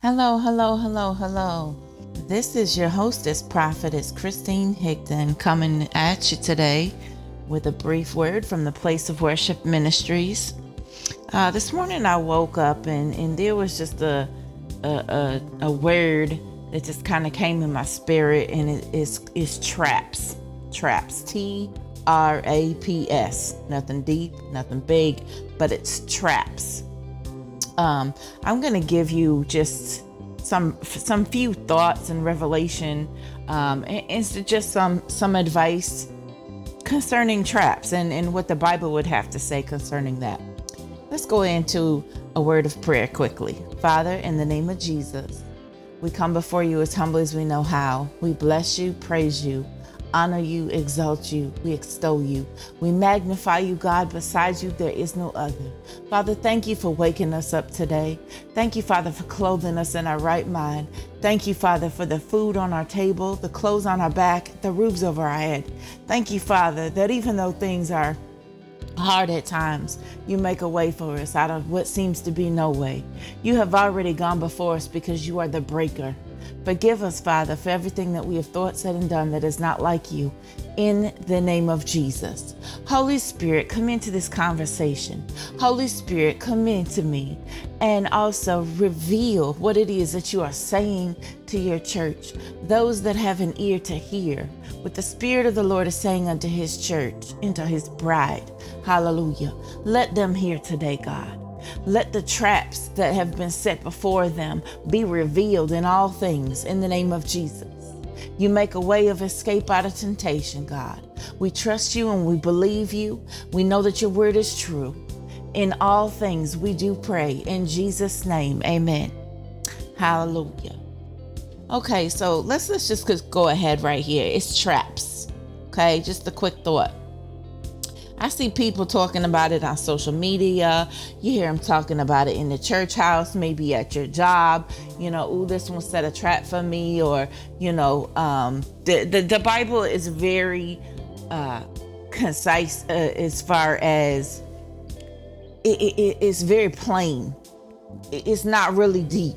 Hello, hello, hello, hello. This is your hostess, prophetess Christine Higdon, coming at you today with a brief word from the Place of Worship Ministries. Uh, this morning I woke up and, and there was just a, a, a, a word that just kind of came in my spirit, and it is, is traps. Traps. T R A P S. Nothing deep, nothing big, but it's traps um, I'm going to give you just some some few thoughts and revelation, um, and, and just some some advice concerning traps and, and what the Bible would have to say concerning that. Let's go into a word of prayer quickly. Father, in the name of Jesus, we come before you as humbly as we know how. We bless you, praise you, honor you, exalt you, we extol you. We magnify you, God. Besides you, there is no other. Father, thank you for waking us up today. Thank you, Father, for clothing us in our right mind. Thank you, Father, for the food on our table, the clothes on our back, the roofs over our head. Thank you, Father, that even though things are hard at times, you make a way for us out of what seems to be no way. You have already gone before us because you are the breaker. Forgive us, Father, for everything that we have thought, said, and done that is not like you. In the name of Jesus. Holy Spirit, come into this conversation. Holy Spirit, come into me and also reveal what it is that you are saying to your church. Those that have an ear to hear what the Spirit of the Lord is saying unto his church, into his bride. Hallelujah. Let them hear today, God. Let the traps that have been set before them be revealed in all things in the name of Jesus. You make a way of escape out of temptation, God. We trust you and we believe you. We know that your word is true. In all things, we do pray. In Jesus' name, amen. Hallelujah. Okay, so let's let's just go ahead right here. It's traps. Okay, just a quick thought. I see people talking about it on social media. You hear them talking about it in the church house, maybe at your job. You know, oh, this one set a trap for me, or you know, um, the, the the Bible is very uh, concise uh, as far as it, it, it's very plain. It's not really deep,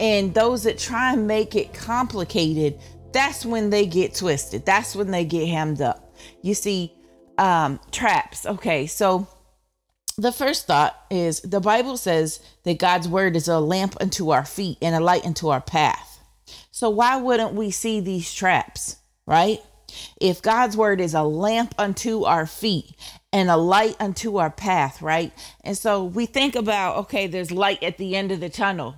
and those that try and make it complicated, that's when they get twisted. That's when they get hemmed up. You see, um, traps. Okay, so the first thought is the Bible says that God's word is a lamp unto our feet and a light unto our path. So why wouldn't we see these traps, right? If God's word is a lamp unto our feet and a light unto our path, right? And so we think about, okay, there's light at the end of the tunnel.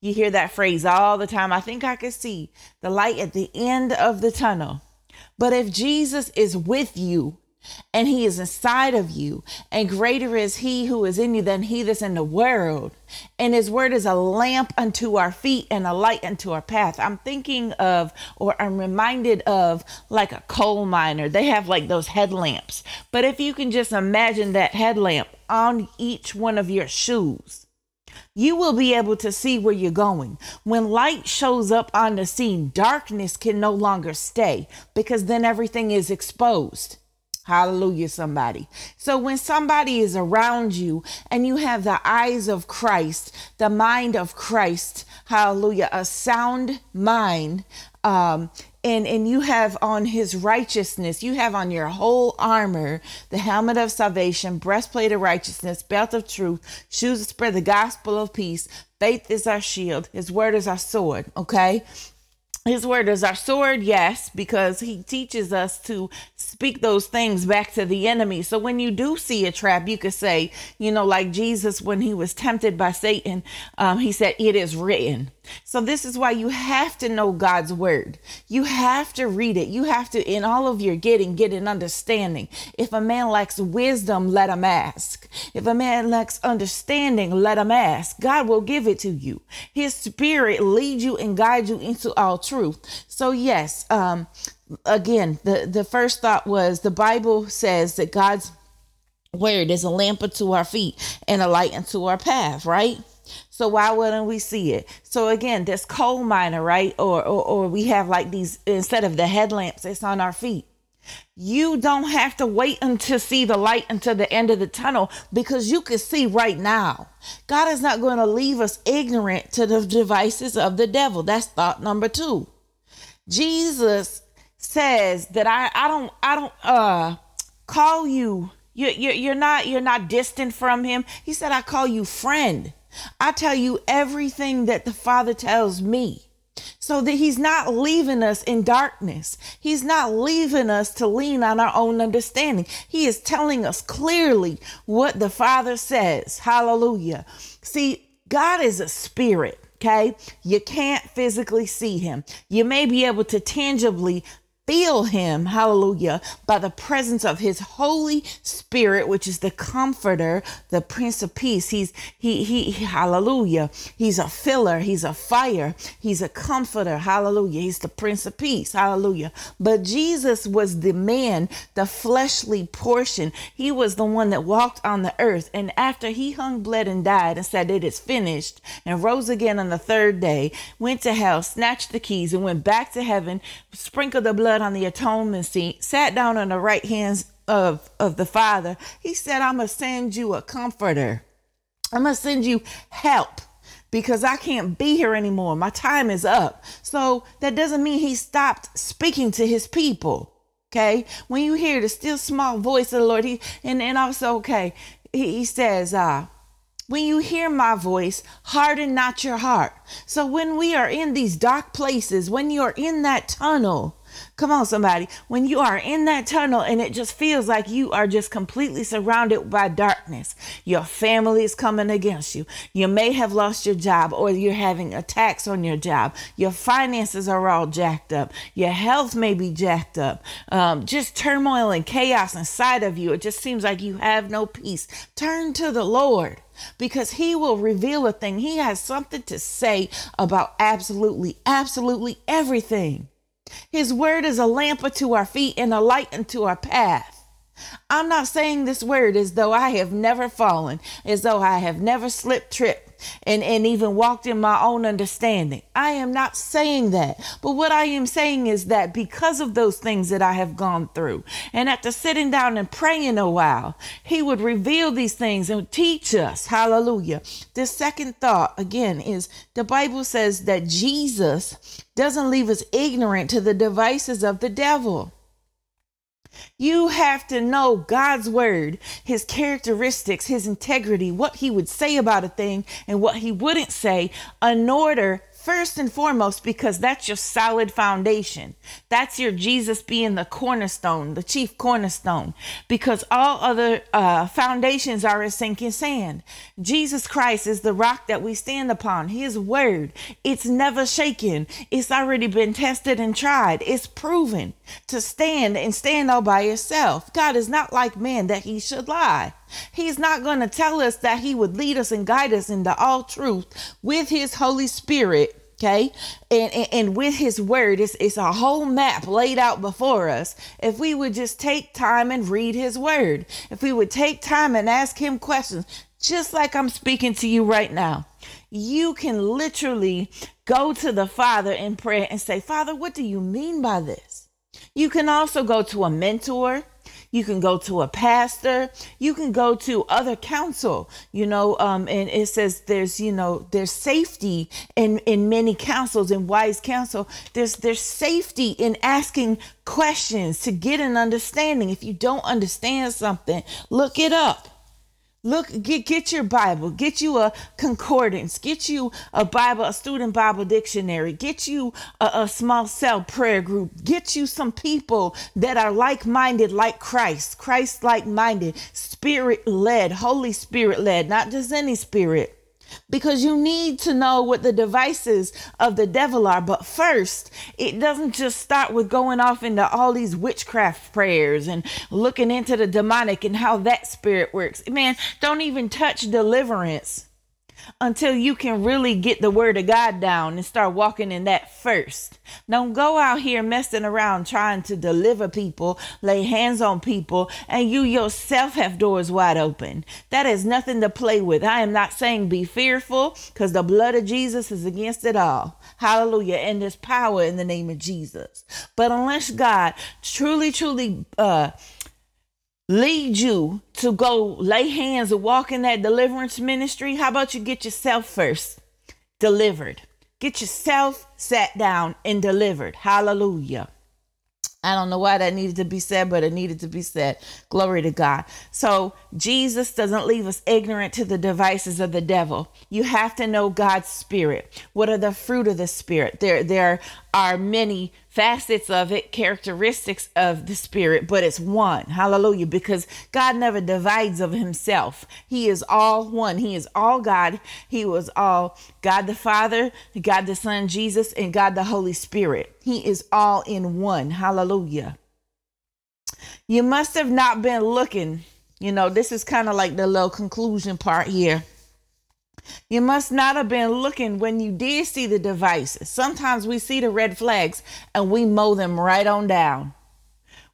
You hear that phrase all the time. I think I can see the light at the end of the tunnel. But if Jesus is with you, and he is inside of you and greater is he who is in you than he that's in the world and his word is a lamp unto our feet and a light unto our path i'm thinking of or i'm reminded of like a coal miner they have like those headlamps but if you can just imagine that headlamp on each one of your shoes you will be able to see where you're going. When light shows up on the scene, darkness can no longer stay because then everything is exposed. Hallelujah, somebody. So when somebody is around you and you have the eyes of Christ, the mind of Christ, hallelujah, a sound mind, um, and, and you have on his righteousness, you have on your whole armor, the helmet of salvation, breastplate of righteousness, belt of truth, shoes to spread the gospel of peace. Faith is our shield, his word is our sword, okay? His word is our sword, yes, because he teaches us to speak those things back to the enemy. So when you do see a trap, you could say, you know, like Jesus, when he was tempted by Satan, um, he said, It is written. So this is why you have to know God's word. You have to read it. You have to, in all of your getting, get an understanding. If a man lacks wisdom, let him ask. If a man lacks understanding, let him ask. God will give it to you. His spirit leads you and guide you into all truth. So yes, um, again, the, the first thought was the Bible says that God's word is a lamp unto our feet and a light unto our path, right? So why wouldn't we see it? So again, this coal miner, right? Or, or or we have like these instead of the headlamps, it's on our feet. You don't have to wait until see the light until the end of the tunnel because you can see right now. God is not going to leave us ignorant to the devices of the devil. That's thought number 2. Jesus says that I I don't I don't uh call you you you you're not you're not distant from him. He said I call you friend. I tell you everything that the Father tells me. So that he's not leaving us in darkness. He's not leaving us to lean on our own understanding. He is telling us clearly what the Father says. Hallelujah. See, God is a spirit. Okay. You can't physically see him. You may be able to tangibly feel him, hallelujah, by the presence of his Holy Spirit, which is the comforter, the Prince of Peace. He's he he hallelujah. He's a filler, he's a fire, he's a comforter, hallelujah. He's the Prince of Peace, hallelujah. But Jesus was the man, the fleshly portion. He was the one that walked on the earth. And after he hung, bled, and died and said, It is finished, and rose again on the third day, went to hell, snatched the keys, and went back to heaven, sprinkled the blood blood on the atonement seat, sat down on the right hands of, of the Father. He said, I'm going to send you a comforter. I'm going to send you help because I can't be here anymore. My time is up. So that doesn't mean he stopped speaking to his people. Okay. When you hear the still small voice of the Lord, he and, and also, okay, he, he says, uh, when you hear my voice, harden not your heart. So when we are in these dark places, when you're in that tunnel, Come on, somebody. When you are in that tunnel and it just feels like you are just completely surrounded by darkness, your family is coming against you. You may have lost your job or you're having attacks on your job. Your finances are all jacked up. Your health may be jacked up. Um, just turmoil and chaos inside of you. It just seems like you have no peace. Turn to the Lord because he will reveal a thing. He has something to say about absolutely, absolutely everything. His word is a lamp unto our feet and a light unto our path. I'm not saying this word as though I have never fallen, as though I have never slipped, tripped, and, and even walked in my own understanding. I am not saying that. But what I am saying is that because of those things that I have gone through, and after sitting down and praying a while, He would reveal these things and teach us. Hallelujah. The second thought, again, is the Bible says that Jesus doesn't leave us ignorant to the devices of the devil. You have to know God's word, his characteristics, his integrity, what he would say about a thing and what he wouldn't say in order First and foremost, because that's your solid foundation. That's your Jesus being the cornerstone, the chief cornerstone, because all other uh, foundations are as sinking sand. Jesus Christ is the rock that we stand upon. His word, it's never shaken. It's already been tested and tried. It's proven to stand and stand all by itself. God is not like man that he should lie. He's not going to tell us that He would lead us and guide us into all truth with His Holy Spirit. Okay, and, and, and with His Word, it's, it's a whole map laid out before us. If we would just take time and read His Word, if we would take time and ask Him questions, just like I'm speaking to you right now, you can literally go to the Father in prayer and say, Father, what do you mean by this? You can also go to a mentor you can go to a pastor. You can go to other counsel, you know, um, and it says there's, you know, there's safety in, in many counsels and wise counsel. There's, there's safety in asking questions to get an understanding. If you don't understand something, look it up Look, get get your Bible, get you a concordance, get you a Bible, a student Bible dictionary, get you a, a small cell prayer group, get you some people that are like-minded like Christ, Christ like-minded, spirit-led, Holy Spirit-led, not just any spirit because you need to know what the devices of the devil are. But first, it doesn't just start with going off into all these witchcraft prayers and looking into the demonic and how that spirit works. Man, don't even touch deliverance. Until you can really get the word of God down and start walking in that first. Don't go out here messing around trying to deliver people, lay hands on people, and you yourself have doors wide open. That is nothing to play with. I am not saying be fearful because the blood of Jesus is against it all. Hallelujah. And there's power in the name of Jesus. But unless God truly, truly, uh, lead you to go lay hands and walk in that deliverance ministry, how about you get yourself first delivered? Get yourself sat down and delivered. Hallelujah. I don't know why that needed to be said, but it needed to be said. Glory to God. So, Jesus doesn't leave us ignorant to the devices of the devil. You have to know God's spirit. What are the fruit of the spirit? There there are many facets of it, characteristics of the Spirit, but it's one. Hallelujah. Because God never divides of Himself. He is all one. He is all God. He was all God the Father, God the Son, Jesus, and God the Holy Spirit. He is all in one. Hallelujah. You must have not been looking. You know, this is kind of like the little conclusion part here you must not have been looking when you did see the devices. Sometimes we see the red flags and we mow them right on down.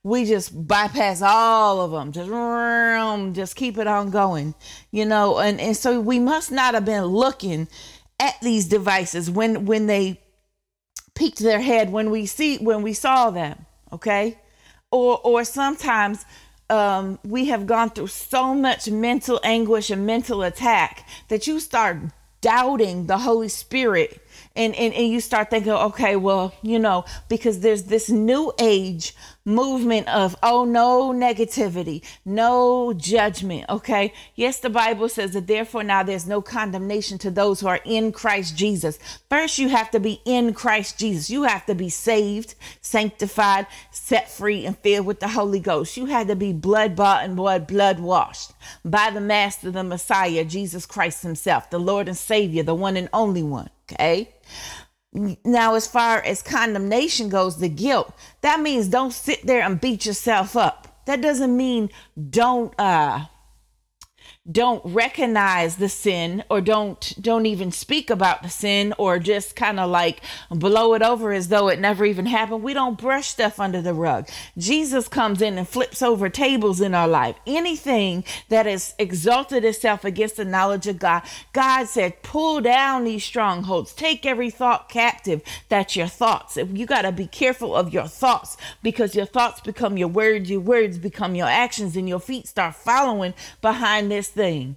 We just bypass all of them, just just keep it on going, you know. And and so we must not have been looking at these devices when when they peeked their head when we see when we saw them, okay? Or or sometimes um, we have gone through so much mental anguish and mental attack that you start doubting the Holy Spirit and, and, and you start thinking, okay, well, you know, because there's this new age movement of, oh, no negativity, no judgment. Okay. Yes, the Bible says that therefore now there's no condemnation to those who are in Christ Jesus. First, you have to be in Christ Jesus. You have to be saved, sanctified, set free, and filled with the Holy Ghost. You had to be blood bought and blood, blood washed by the Master, the Messiah, Jesus Christ Himself, the Lord and Savior, the one and only one. Okay. Now, as far as condemnation goes, the guilt, that means don't sit there and beat yourself up. That doesn't mean don't uh don't recognize the sin or don't don't even speak about the sin or just kind of like blow it over as though it never even happened. We don't brush stuff under the rug. Jesus comes in and flips over tables in our life. Anything that has exalted itself against the knowledge of god god said pull down these strongholds. Take every thought captive that's your thoughts you got to be careful of your thoughts because your thoughts become your words your words become your actions and your feet start following behind this thing.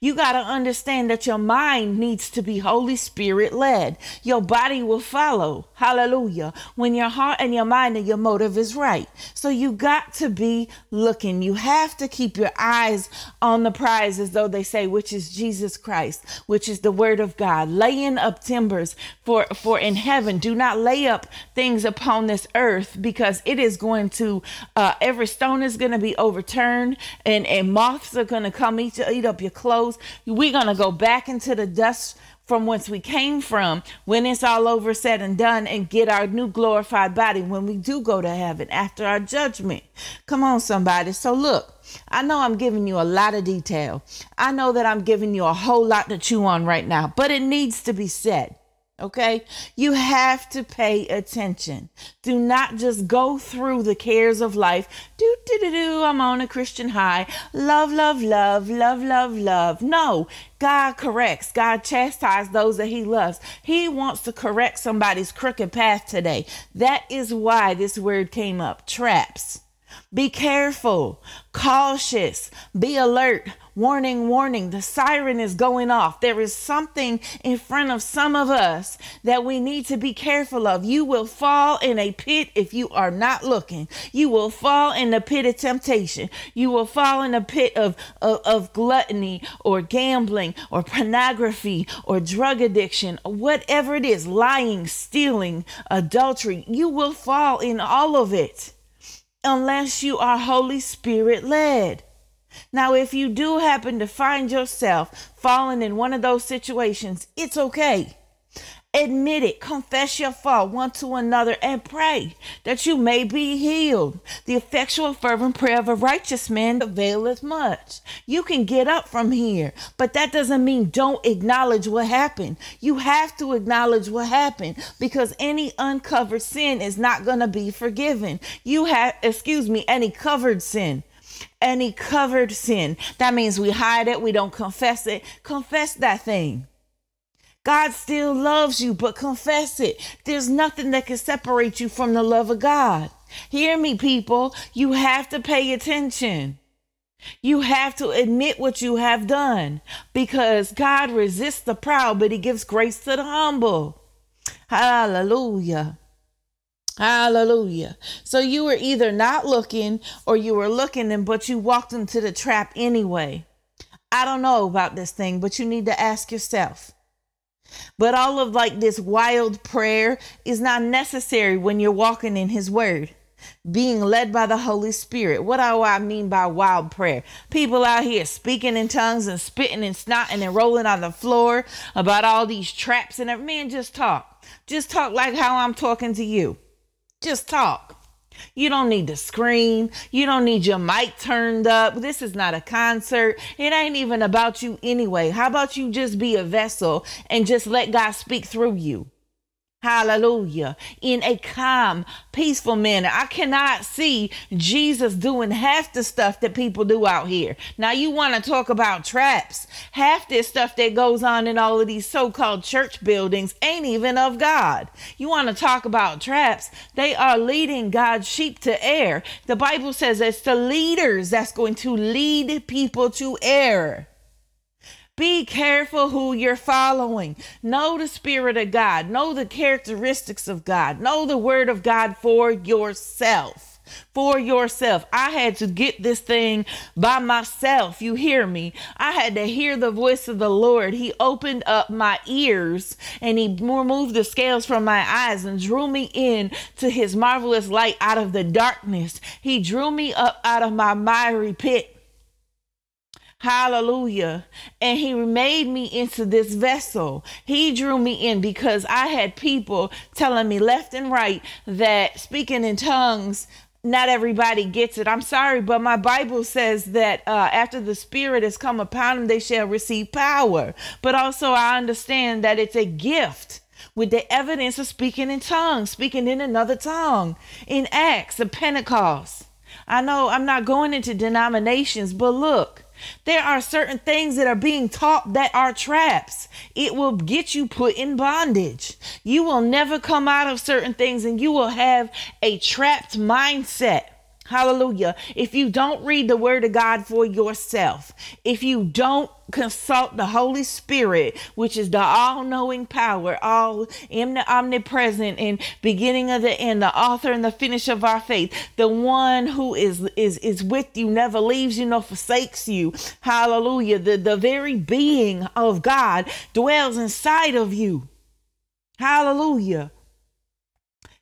You got to understand that your mind needs to be Holy Spirit led. Your body will follow. Hallelujah. When your heart and your mind and your motive is right. So you got to be looking. You have to keep your eyes on the prize, as though they say, which is Jesus Christ, which is the word of God. Laying up timbers for, for in heaven. Do not lay up things upon this earth because it is going to, uh, every stone is going to be overturned and, and moths are going to come eat, to eat up your clothes. We're going to go back into the dust from whence we came from when it's all over, said and done, and get our new glorified body when we do go to heaven after our judgment. Come on, somebody. So, look, I know I'm giving you a lot of detail. I know that I'm giving you a whole lot to chew on right now, but it needs to be said. Okay, you have to pay attention. Do not just go through the cares of life. Do, do, do, do. I'm on a Christian high. Love, love, love, love, love, love. No, God corrects. God chastises those that He loves. He wants to correct somebody's crooked path today. That is why this word came up traps. Be careful, cautious, be alert. Warning, warning, the siren is going off. There is something in front of some of us that we need to be careful of. You will fall in a pit if you are not looking. You will fall in the pit of temptation. You will fall in a pit of, of, of gluttony or gambling or pornography or drug addiction, or whatever it is lying, stealing, adultery. You will fall in all of it unless you are Holy Spirit led. Now, if you do happen to find yourself falling in one of those situations, it's okay. Admit it, confess your fault one to another, and pray that you may be healed. The effectual, fervent prayer of a righteous man availeth much. You can get up from here, but that doesn't mean don't acknowledge what happened. You have to acknowledge what happened because any uncovered sin is not going to be forgiven. You have, excuse me, any covered sin any covered sin. That means we hide it, we don't confess it. Confess that thing. God still loves you, but confess it. There's nothing that can separate you from the love of God. Hear me, people. You have to pay attention. You have to admit what you have done because God resists the proud, but He gives grace to the humble. Hallelujah. Hallelujah. So you were either not looking or you were looking and but you walked into the trap anyway. I don't know about this thing, but you need to ask yourself. But all of like this wild prayer is not necessary when you're walking in his word. Being led by the Holy Spirit. What do I mean by wild prayer? People out here speaking in tongues and spitting and snotting and rolling on the floor about all these traps and. Man, just talk. Just talk like how I'm talking to you. Just talk. You don't need to scream. You don't need your mic turned up. This is not a concert. It ain't even about you anyway. How about you just be a vessel and just let God speak through you? Hallelujah. In a calm, peaceful manner. I cannot see Jesus doing half the stuff that people do out here. Now, you want to talk about traps. Half this stuff that goes on in all of these so called church buildings ain't even of God. You want to talk about traps. They are leading God's sheep to error. The Bible says it's the leaders that's going to lead people to error. Be careful who you're following. Know the Spirit of God. Know the characteristics of God. Know the Word of God for yourself. For yourself. I had to get this thing by myself. You hear me? I had to hear the voice of the Lord. He opened up my ears and He removed the scales from my eyes and drew me in to His marvelous light out of the darkness. He drew me up out of my miry pit Hallelujah. And he made me into this vessel. He drew me in because I had people telling me left and right that speaking in tongues not everybody gets it. I'm sorry, but my Bible says that uh, after the Spirit has come upon them, they shall receive power. But also, I understand that it's a gift with the evidence of speaking in tongues, speaking in another tongue in Acts of Pentecost. I know I'm not going into denominations, but look, there are certain things that are being taught that are traps. It will get you put in bondage. You will never come out of certain things and you will have a trapped mindset. Hallelujah. If you don't read the word of God for yourself, if you don't consult the Holy Spirit, which is the all knowing power, all omnipresent and beginning of the end, the author and the finish of our faith, the one who is, is, is with you, never leaves you nor forsakes you. Hallelujah. The, the very being of God dwells inside of you. Hallelujah.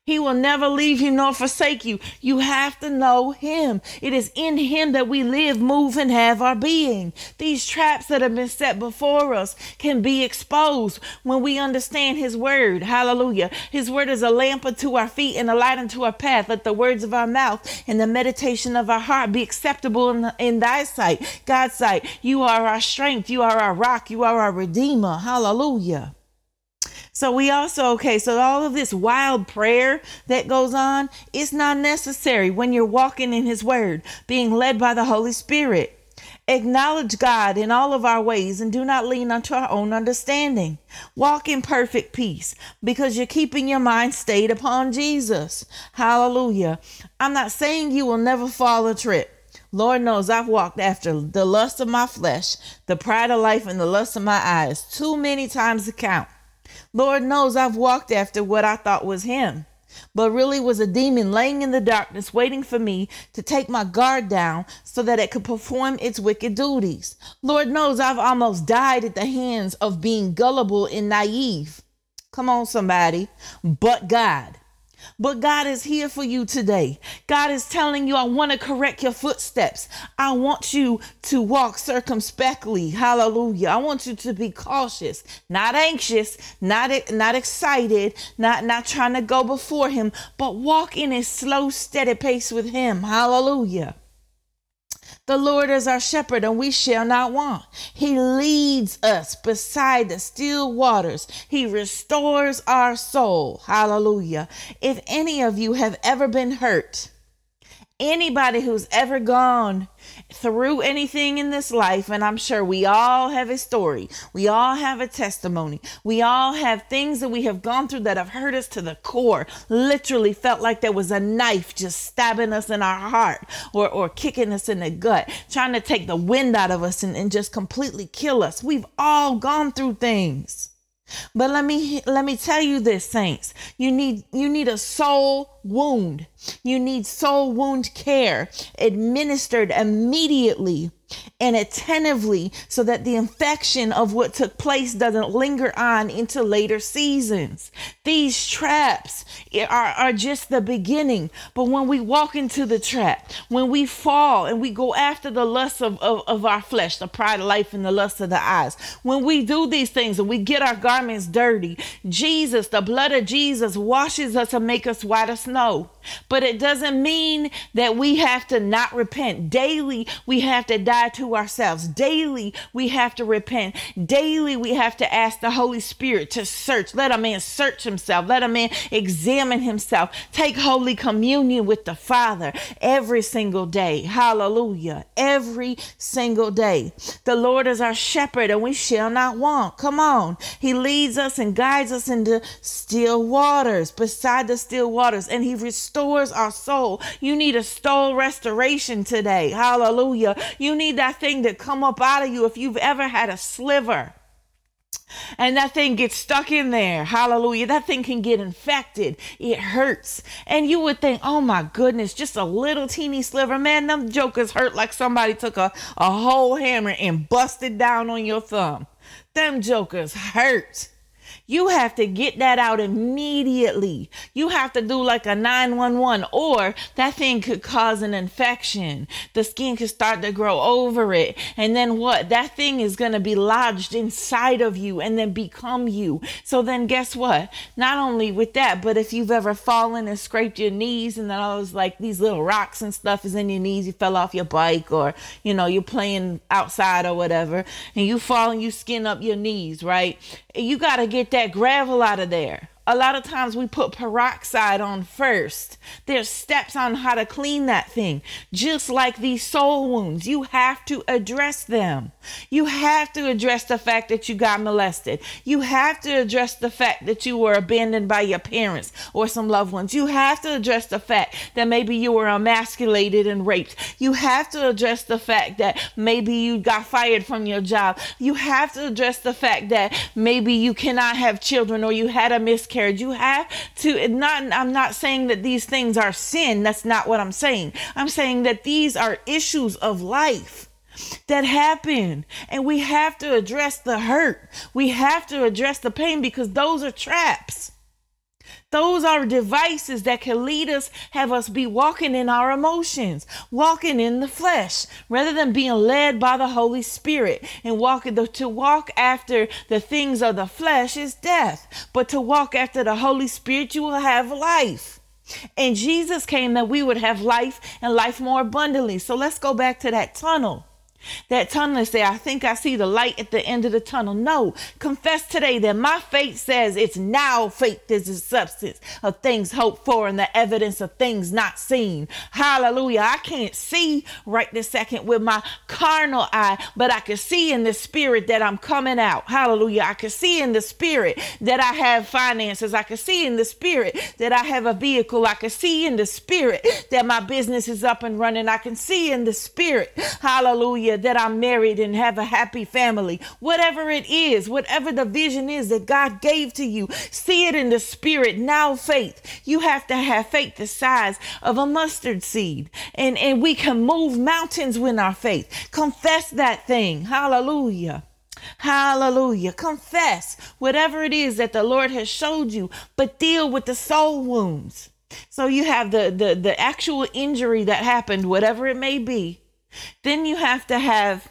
He will never leave you nor forsake you. You have to know Him. It is in Him that we live, move, and have our being. These traps that have been set before us can be exposed when we understand His Word. Hallelujah. His Word is a lamp unto our feet and a light unto our path. Let the words of our mouth and the meditation of our heart be acceptable in, in Thy sight, God's sight. You are our strength. You are our rock. You are our Redeemer. Hallelujah. So we also, okay, so all of this wild prayer that goes on, it's not necessary when you're walking in His Word, being led by the Holy Spirit. Acknowledge God in all of our ways and do not lean unto our own understanding. Walk in perfect peace because you're keeping your mind stayed upon Jesus. Hallelujah. I'm not saying you will never fall a trip. Lord knows I've walked after the lust of my flesh, the pride of life, and the lust of my eyes too many times to count. Lord knows I've walked after what I thought was him, but really was a demon laying in the darkness waiting for me to take my guard down so that it could perform its wicked duties. Lord knows I've almost died at the hands of being gullible and naive. Come on, somebody. But God. But God is here for you today. God is telling you, I want to correct your footsteps. I want you to walk circumspectly. Hallelujah. I want you to be cautious, not anxious, not, not excited, not, not trying to go before Him, but walk in a slow, steady pace with Him. Hallelujah. The Lord is our shepherd, and we shall not want. He leads us beside the still waters. He restores our soul. Hallelujah. If any of you have ever been hurt, anybody who's ever gone through anything in this life, and I'm sure we all have a story, we all have a testimony, we all have things that we have gone through that have hurt us to the core, literally felt like there was a knife just stabbing us in our heart or, or kicking us in the gut, trying to take the wind out of us and, and just completely kill us. We've all gone through things. But let me let me tell you this saints. You need you need a soul wound. You need soul wound care administered immediately and attentively so that the infection of what took place doesn't linger on into later seasons. These traps are, are just the beginning. But when we walk into the trap, when we fall and we go after the lust of, of, of our flesh, the pride of life and the lust of the eyes, when we do these things and we get our garments dirty, Jesus, the blood of Jesus, washes us and make us white as snow. But it doesn't mean that we have to not repent. Daily, we have to die to ourselves. Daily, we have to repent. Daily, we have to ask the Holy Spirit to search. Let a man search himself. Let a man examine himself. Take Holy Communion with the Father every single day. Hallelujah. Every single day. The Lord is our shepherd and we shall not want. Come on. He leads us and guides us into still waters, beside the still waters, and He restores our soul. You need a soul restoration today. Hallelujah. You need that thing to come up out of you if you've ever had a sliver and that thing gets stuck in there. Hallelujah. That thing can get infected. It hurts. And you would think, oh my goodness, just a little teeny sliver. Man, them jokers hurt like somebody took a, a whole hammer and busted down on your thumb. Them jokers hurt. You have to get that out immediately. You have to do like a 911, or that thing could cause an infection. The skin could start to grow over it. And then what? That thing is going to be lodged inside of you and then become you. So then, guess what? Not only with that, but if you've ever fallen and scraped your knees and then all those like these little rocks and stuff is in your knees, you fell off your bike or, you know, you're playing outside or whatever, and you fall and you skin up your knees, right? You got to get that gravel out of there a lot of times we put peroxide on first. There's steps on how to clean that thing. Just like these soul wounds, you have to address them. You have to address the fact that you got molested. You have to address the fact that you were abandoned by your parents or some loved ones. You have to address the fact that maybe you were emasculated and raped. You have to address the fact that maybe you got fired from your job. You have to address the fact that maybe you cannot have children or you had a miscarriage miscarriage. You have to not I'm not saying that these things are sin. That's not what I'm saying. I'm saying that these are issues of life that happen and we have to address the hurt. We have to address the pain because those are traps. Those are devices that can lead us, have us be walking in our emotions, walking in the flesh, rather than being led by the Holy Spirit. And walking to walk after the things of the flesh is death, but to walk after the Holy Spirit, you will have life. And Jesus came that we would have life and life more abundantly. So let's go back to that tunnel. That tunnel and say, I think I see the light at the end of the tunnel. No, confess today that my faith says it's now faith is the substance of things hoped for and the evidence of things not seen. Hallelujah. I can't see right this second with my carnal eye, but I can see in the spirit that I'm coming out. Hallelujah. I can see in the spirit that I have finances. I can see in the spirit that I have a vehicle. I can see in the spirit that my business is up and running. I can see in the spirit. Hallelujah that I'm married and have a happy family. Whatever it is, whatever the vision is that God gave to you, see it in the spirit. Now, faith. You have to have faith the size of a mustard seed. And, and we can move mountains with our faith. Confess that thing. Hallelujah. Hallelujah. Confess whatever it is that the Lord has showed you, but deal with the soul wounds. So you have the, the, the actual injury that happened, whatever it may be. Then you have to have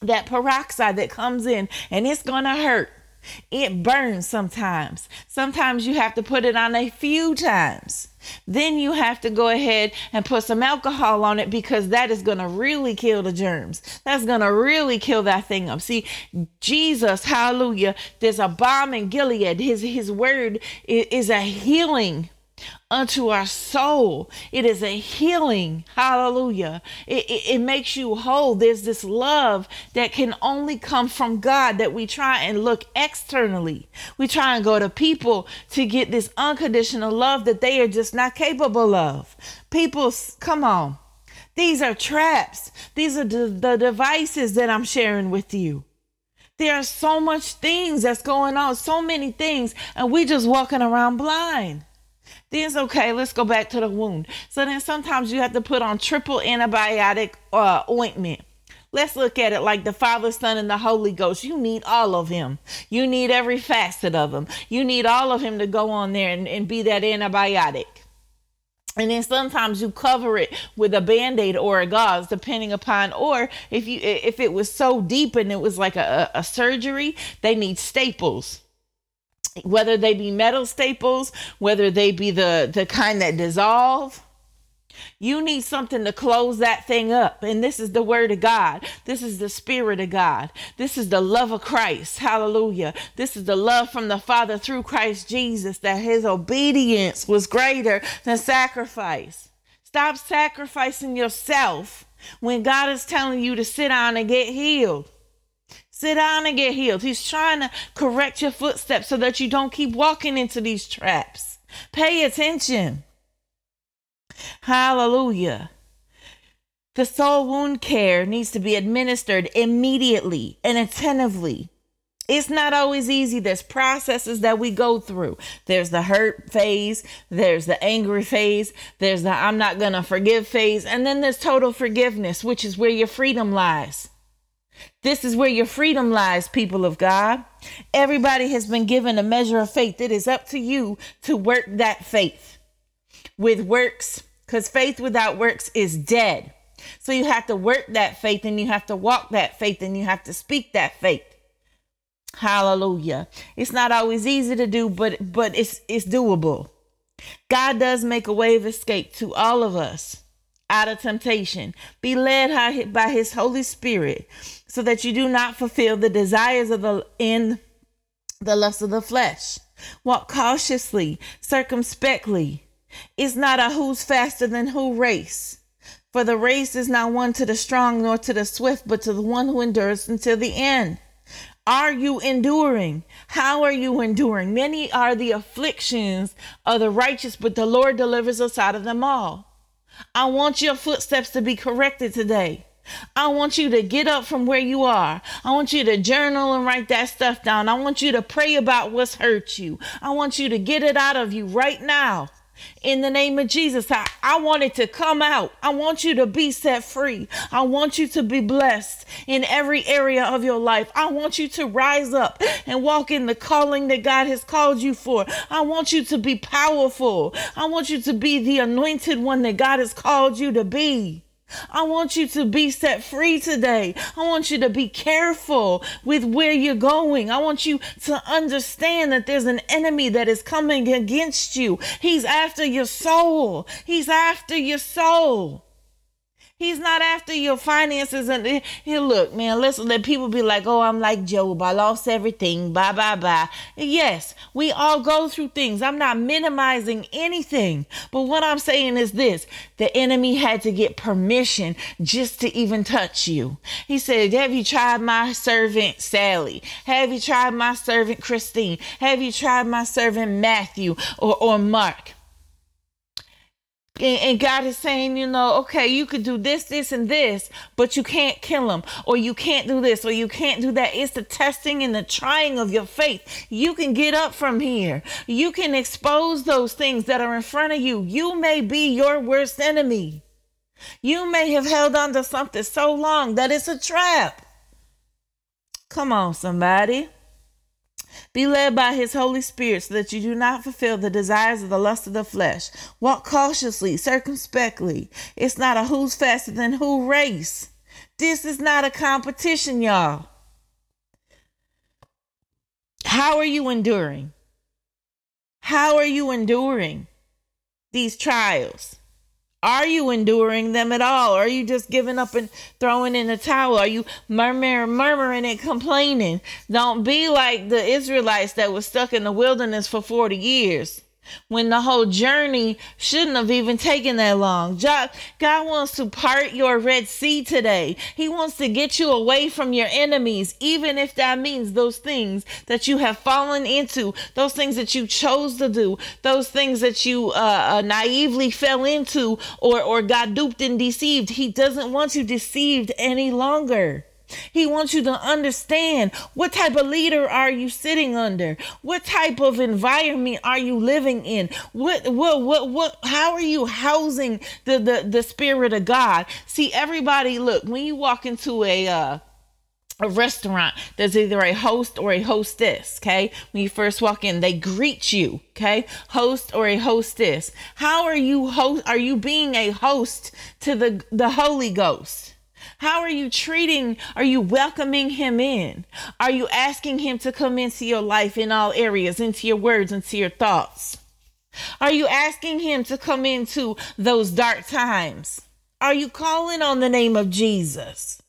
that peroxide that comes in and it's to hurt. It burns sometimes. Sometimes you have to put it on a few times. Then you have to go ahead and put some alcohol on it because that is going to really kill the germs. That's going to really kill that thing up. See, Jesus, hallelujah, there's a balm in Gilead. His, his word is a healing unto our soul. It is a healing. Hallelujah. It, it, it, makes you whole. There's this love that can only come from God that we try and look externally. We try and go to people to get this unconditional love that they are just not capable of. People, come on. These are traps. These are the, the devices that I'm sharing with you. There are so much things that's going on, so many things, and we just walking around blind. Then it's okay. Let's go back to the wound. So then sometimes you have to put on triple antibiotic uh, ointment. Let's look at it like the Father, Son, and the Holy Ghost. You need all of him. You need every facet of him. You need all of him to go on there and, and be that antibiotic. And then sometimes you cover it with a band-aid or a gauze, depending upon, or if you if it was so deep and it was like a, a surgery, they need staples whether they be metal staples, whether they be the, the kind that dissolve. You need something to close that thing up. And this is the word of God. This is the spirit of God. This is the love of Christ. Hallelujah. This is the love from the Father through Christ Jesus that his obedience was greater than sacrifice. Stop sacrificing yourself when God is telling you to sit down and get healed. Sit down and get healed. He's trying to correct your footsteps so that you don't keep walking into these traps. Pay attention. Hallelujah. The soul wound care needs to be administered immediately and attentively. It's not always easy. There's processes that we go through. There's the hurt phase, there's the angry phase, there's the I'm not going to forgive phase, and then there's total forgiveness, which is where your freedom lies. This is where your freedom lies, people of God. Everybody has been given a measure of faith. It is up to you to work that faith with works, because faith without works is dead. So you have to work that faith and you have to walk that faith and you have to speak that faith. Hallelujah. It's not always easy to do, but but it's it's doable. God does make a way of escape to all of us out of temptation. Be led by his Holy Spirit so that you do not fulfill the desires of the in the lust of the flesh. Walk cautiously, circumspectly. It's not a who's faster than who race. For the race is not won to the strong nor to the swift, but to the one who endures until the end. Are you enduring? How are you enduring? Many are the afflictions of the righteous, but the Lord delivers us out of them all. I want your footsteps to be corrected today. I want you to get up from where you are. I want you to journal and write that stuff down. I want you to pray about what's hurt you. I want you to get it out of you right now. In the name of Jesus, I, I want it to come out. I want you to be set free. I want you to be blessed in every area of your life. I want you to rise up and walk in the calling that God has called you for. I want you to be powerful. I want you to be the anointed one that God has called you to be. I want you to be set free today. I want you to be careful with where you're going. I want you to understand that there's an enemy that is coming against you. He's after your soul. He's after your soul. He's not after your finances and he look, man, listen, let people be like, oh, I'm like Job. I lost everything. Bye, bye, bye. Yes, we all go through things. I'm not minimizing anything. But what I'm saying is this the enemy had to get permission just to even touch you. He said, Have you tried my servant Sally? Have you tried my servant Christine? Have you tried my servant Matthew or, or Mark? And, God is saying, you know, okay, you could do this, this, and this, but you can't kill them, or you can't do this, or you can't do that. It's the testing and the trying of your faith. You can get up from here. You can expose those things that are in front of you. You may be your worst enemy. You may have held on to something so long that it's a trap. Come on, somebody. Be led by his Holy Spirit so that you do not fulfill the desires of the lust of the flesh. Walk cautiously, circumspectly. It's not a who's faster than who race. This is not a competition, y'all. How are you enduring? How are you enduring these trials? Are you enduring them at all? Are you just giving up and throwing in the towel? Are you murmuring, murmuring and complaining? Don't be like the Israelites that was stuck in the wilderness for 40 years when the whole journey shouldn't have even taken that long. God, God wants to part your Red Sea today. He wants to get you away from your enemies, even if that means those things that you have fallen into, those things that you chose to do, those things that you uh, uh, naively fell into or, or got duped and deceived. He doesn't want you deceived any longer. He wants you to understand what type of leader are you sitting under? What type of environment are you living in? What what what what how are you housing the the, the spirit of God? See everybody look, when you walk into a uh a restaurant there's either a host or a hostess okay when you first walk in they greet you okay host or a hostess how are you host are you being a host to the the holy ghost how are you treating? Are you welcoming him in? Are you asking him to come into your life in all areas, into your words, into your thoughts? Are you asking him to come into those dark times? Are you calling on the name of Jesus?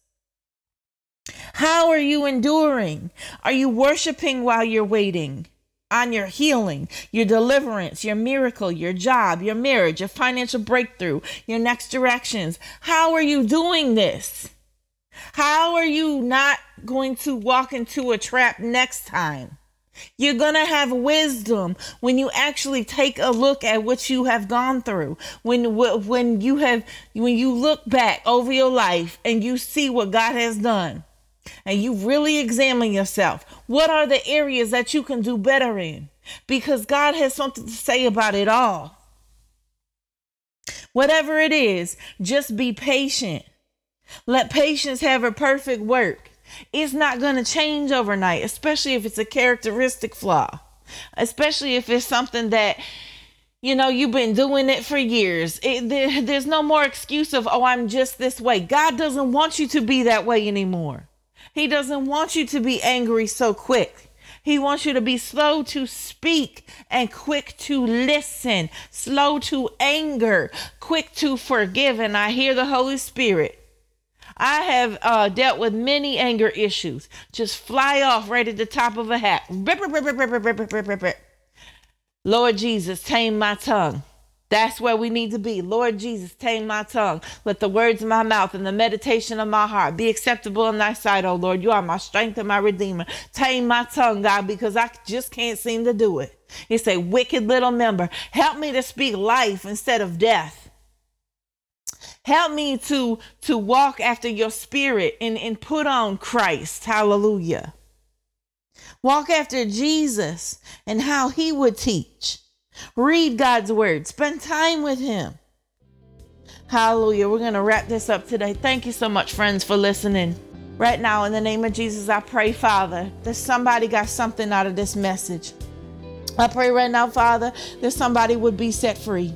How are you enduring? Are you worshiping while you're waiting? On your healing, your deliverance, your miracle, your job, your marriage, your financial breakthrough, your next directions. How are you doing this? How are you not going to walk into a trap next time? You're going to have wisdom when you actually take a look at what you have gone through. When when you have when you look back over your life and you see what God has done and you really examine yourself. What are the areas that you can do better in? Because God has something to say about it all. Whatever it is, just be patient. Let patience have a perfect work. It's not going to change overnight, especially if it's a characteristic flaw, especially if it's something that you know you've been doing it for years it, there, there's no more excuse of oh i'm just this way god doesn't want you to be that way anymore he doesn't want you to be angry so quick. He wants you to be slow to speak and quick to listen, slow to anger, quick to forgive. And I hear the Holy Spirit. I have uh, dealt with many anger issues. Just fly off right at the top of a hat. Lord Jesus, tame my tongue. That's where we need to be. Lord Jesus, tame my tongue. Let the words of my mouth and the meditation of my heart be acceptable in thy sight, O Lord. You are my strength and my redeemer. Tame my tongue, God, because I just can't seem to do it. It's a wicked little member. Help me to speak life instead of death. Help me to, to walk after your spirit and, and put on Christ. Hallelujah. Walk after Jesus and how he would teach. Read God's word, spend time with Him. Hallelujah. We're going to wrap this up today. Thank you so much, friends, for listening. Right now, in the name of Jesus, I pray, Father, that somebody got something out of this message. I pray right now, Father, that somebody would be set free.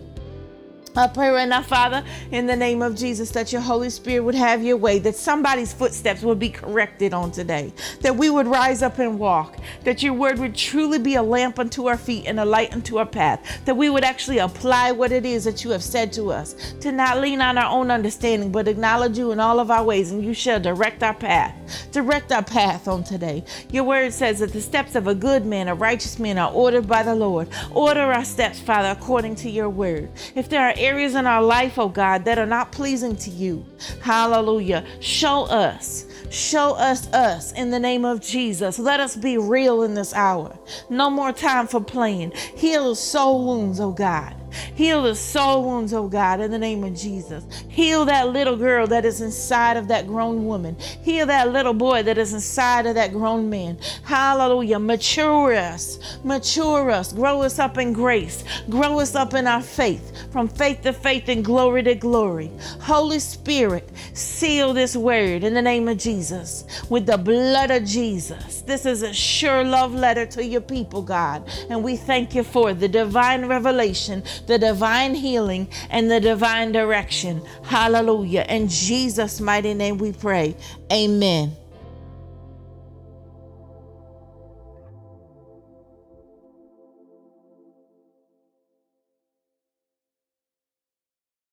I pray right now, Father, in the name of Jesus, that your Holy Spirit would have your way, that somebody's footsteps would be corrected on today, that we would rise up and walk, that your word would truly be a lamp unto our feet and a light unto our path, that we would actually apply what it is that you have said to us, to not lean on our own understanding, but acknowledge you in all of our ways, and you shall direct our path. Direct our path on today. Your word says that the steps of a good man, a righteous man, are ordered by the Lord. Order our steps, Father, according to your word. If there are areas in our life, oh God, that are not pleasing to you. Hallelujah. Show us. Show us us in the name of Jesus. Let us be real in this hour. No more time for playing. Heal soul wounds, oh God. Heal the soul wounds, oh God, in the name of Jesus. Heal that little girl that is inside of that grown woman. Heal that little boy that is inside of that grown man. Hallelujah. Mature us. Mature us. Grow us up in grace. Grow us up in our faith. From faith to faith and glory to glory. Holy Spirit, seal this word in the name of Jesus with the blood of Jesus. This is a sure love letter to your people, God. And we thank you for the divine revelation, the divine healing, and the divine direction. Hallelujah. In Jesus' mighty name we pray. Amen.